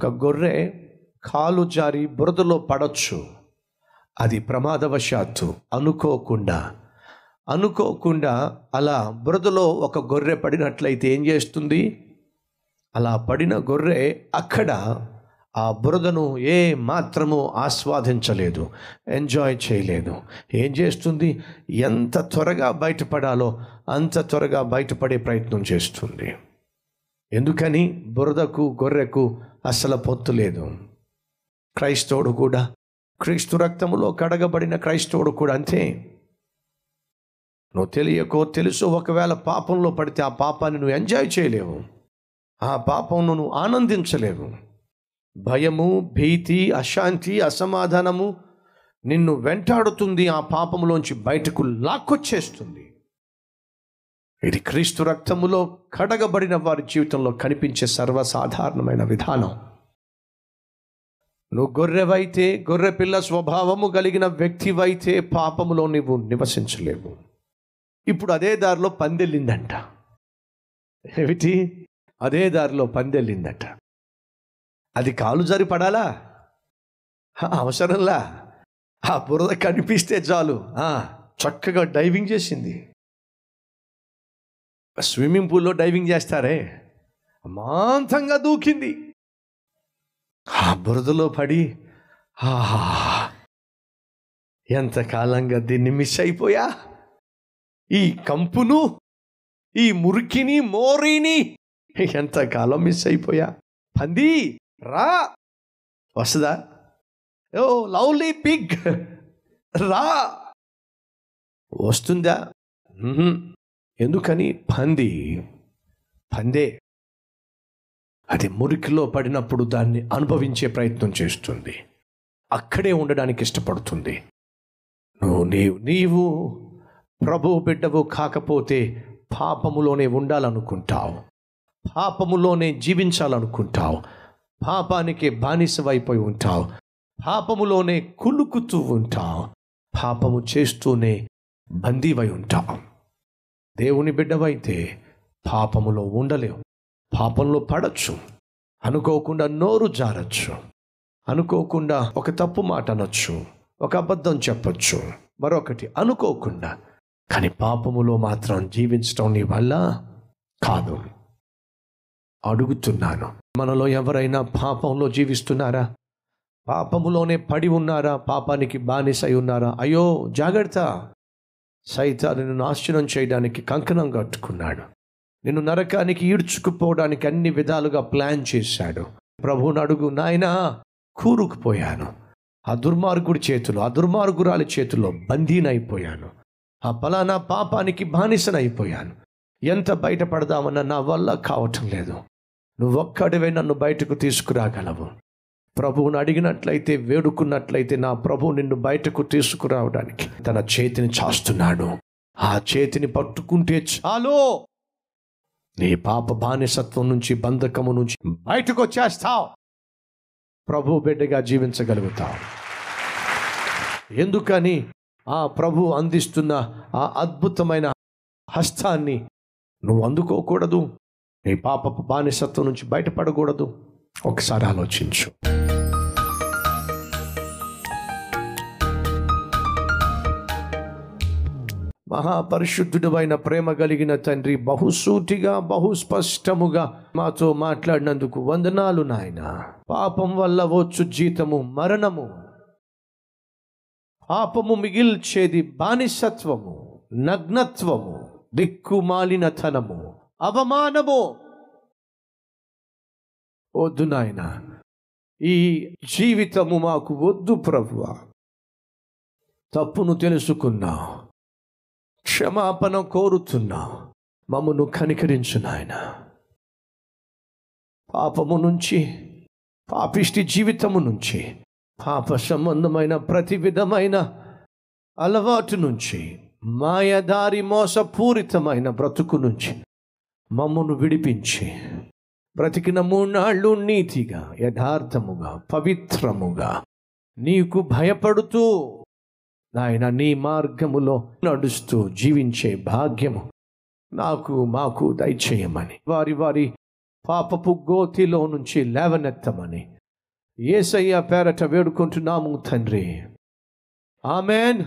ఒక గొర్రె కాలు జారి బురదలో పడవచ్చు అది ప్రమాదవశాత్తు అనుకోకుండా అనుకోకుండా అలా బురదలో ఒక గొర్రె పడినట్లయితే ఏం చేస్తుంది? అలా పడిన గొర్రె అక్కడ ఆ బురదను ఏ మాత్రము ఆస్వాదించలేదు ఎంజాయ్ చేయలేదు. ఏం చేస్తుంది? ఎంత త్వరగా బయటపడాలో అంత త్వరగా బయటపడే ప్రయత్నం చేస్తుంది. ఎందుకని బురదకు గొర్రెకు అసలు పొత్తు లేదు. క్రైస్తవుడు కూడా క్రీస్తు రక్తములో కడగబడిన క్రైస్తవుడు కూడా అంతే. నువ్వు తెలియకో తెలుసు ఒకవేళ పాపంలో పడితే ఆ పాపాన్ని నువ్వు ఎంజాయ్ చేయలేవు. ఆ పాపంను నువ్వు ఆనందించలేవు. భయము భీతి అశాంతి అసమాధానము నిన్ను వెంటాడుతుంది ఆ పాపములోంచి బయటకు లాక్కొచ్చేస్తుంది. ఇది క్రీస్తు రక్తములో కడగబడిన వారి జీవితంలో కనిపించే సర్వసాధారణమైన విధానం. నువ్వు గొర్రెవైతే గొర్రె పిల్ల స్వభావము కలిగిన వ్యక్తివైతే పాపములో నువ్వు నివసించలేవు. ఇప్పుడు అదే దారిలో పందెళ్ళిందంట ఏమిటి? అదే దారిలో పందెళ్ళిందట అది కాలు జారి పడాలా? అవసరంలా? ఆ బురద కనిపిస్తే చాలు. ఆ, చక్కగా డైవింగ్ చేసింది. స్విమ్మింగ్ పూల్లో డైవింగ్ చేస్తారే? మాంతంగా దూకింది. ఆ బురదలో పడి ఎంతకాలంగా దీన్ని మిస్ అయిపోయా? ఈ కంపును ఈ మురికిని మోరీని ఎంతకాలం మిస్ అయిపోయా? పంది రా. వస్తుందా ఓ లవ్లీ పిగ్ రా. వస్తుందా? ఎందుకని? పంది. పందే. అది మురికిలో పడినప్పుడు దాన్ని అనుభవించే ప్రయత్నం చేస్తుంది. అక్కడే ఉండడానికి ఇష్టపడుతుంది. నువ్వు నీవు నీవు ప్రభు బిడ్డవు కాకపోతే పాపములోనే ఉండాలనుకుంటావు. పాపములోనే జీవించాలనుకుంటావు. పాపానికి బానిసవైపోయి ఉంటావు. పాపములోనే కులుకుతూ ఉంటావు. పాపము చేస్తూనే బందీవై ఉంటావు. దేవుని బిడ్డవైతే పాపములో ఉండలేవు. పాపంలో పడచ్చు. అనుకోకుండా నోరు జారచ్చు. అనుకోకుండా ఒక తప్పు మాట అనొచ్చు. ఒక అబద్ధం చెప్పొచ్చు. మరొకటి అనుకోకుండా. కానీ పాపములో మాత్రం జీవించడం నీ వల్ల కాదు. అడుగుతున్నాను. మనలో ఎవరైనా పాపంలో జీవిస్తున్నారా? పాపములోనే పడి ఉన్నారా? పాపానికి బానిసై ఉన్నారా? అయ్యో జాగ్రత్త. సైతాన్ని నాశనం చేయడానికి కంకణం కట్టుకున్నాడు. నిన్ను నరకానికి ఈడ్చుకుపోవడానికి అన్ని విధాలుగా ప్లాన్ చేశాడు. ప్రభువుని అడుగు నాయనా కూరుకుపోయాను. ఆ దుర్మార్గుడి చేతిలో ఆ దుర్మార్గురాలి చేతిలో బందీనైపోయాను. ఆ పలానా పాపానికి బానిసనైపోయాను. ఎంత బయటపడదామన్న నా వల్ల కావటం లేదు. నువ్వొక్కడివే నన్ను బయటకు తీసుకురాగలవు. ప్రభువుని అడిగినట్లయితే వేడుకున్నట్లయితే నా ప్రభు నిన్ను బయటకు తీసుకురావడానికి తన చేతిని చాస్తున్నాడు. ఆ చేతిని పట్టుకుంటే చాలు. నీ పాప బానిసత్వం నుంచి బంధకము నుంచి బయటకు వచ్చేస్తావు. ప్రభు బిడ్డగా జీవించగలుగుతావు. ఎందుకని? ఆ ప్రభు అందిస్తున్న ఆ అద్భుతమైన హస్తాన్ని నువ్వు అందుకోకూడదు. నీ పాపపు బానిసత్వం నుంచి బయటపడకూడదు. ఒకసారి ఆలోచించు. మహాపరిశుద్ధుడు ప్రేమ కలిగిన తండ్రి బహుసూటిగా బహుస్పష్టముగా మాతో మాట్లాడినందుకు వందనాలు నాయన. పాపం వల్ల వచ్చు జీతము మరణము. పాపము మిగిల్చేది బానిసత్వము నగ్నత్వము దిక్కుమాలినతనము అవమానము. వద్దు నాయన ఈ జీవితము మాకు వద్దు ప్రభువ. తప్పును తెలుసుకున్నా క్షమాపణ కోరుతున్నా. మమ్మను కనికరించు నాయన. పాపము నుంచి పాపిష్టి జీవితము నుంచి పాప సంబంధమైన ప్రతి విధమైన అలవాటు నుంచి మాయదారి మోసపూరితమైన బ్రతుకు నుంచి మమ్మను విడిపించి బ్రతికిన మూనాళ్ళు నీతిగా యథార్థముగా పవిత్రముగా నీకు భయపడుతూ నాయన నీ మార్గములో నడుస్తూ జీవించే భాగ్యము నాకు మాకు దయచేయమని. వారి వారి పాపపు గోతిలో నుంచి లేవనెత్తమని. ఏసయ్య పేరట వేడుకుంటున్నాము తండ్రి. ఆమెన్.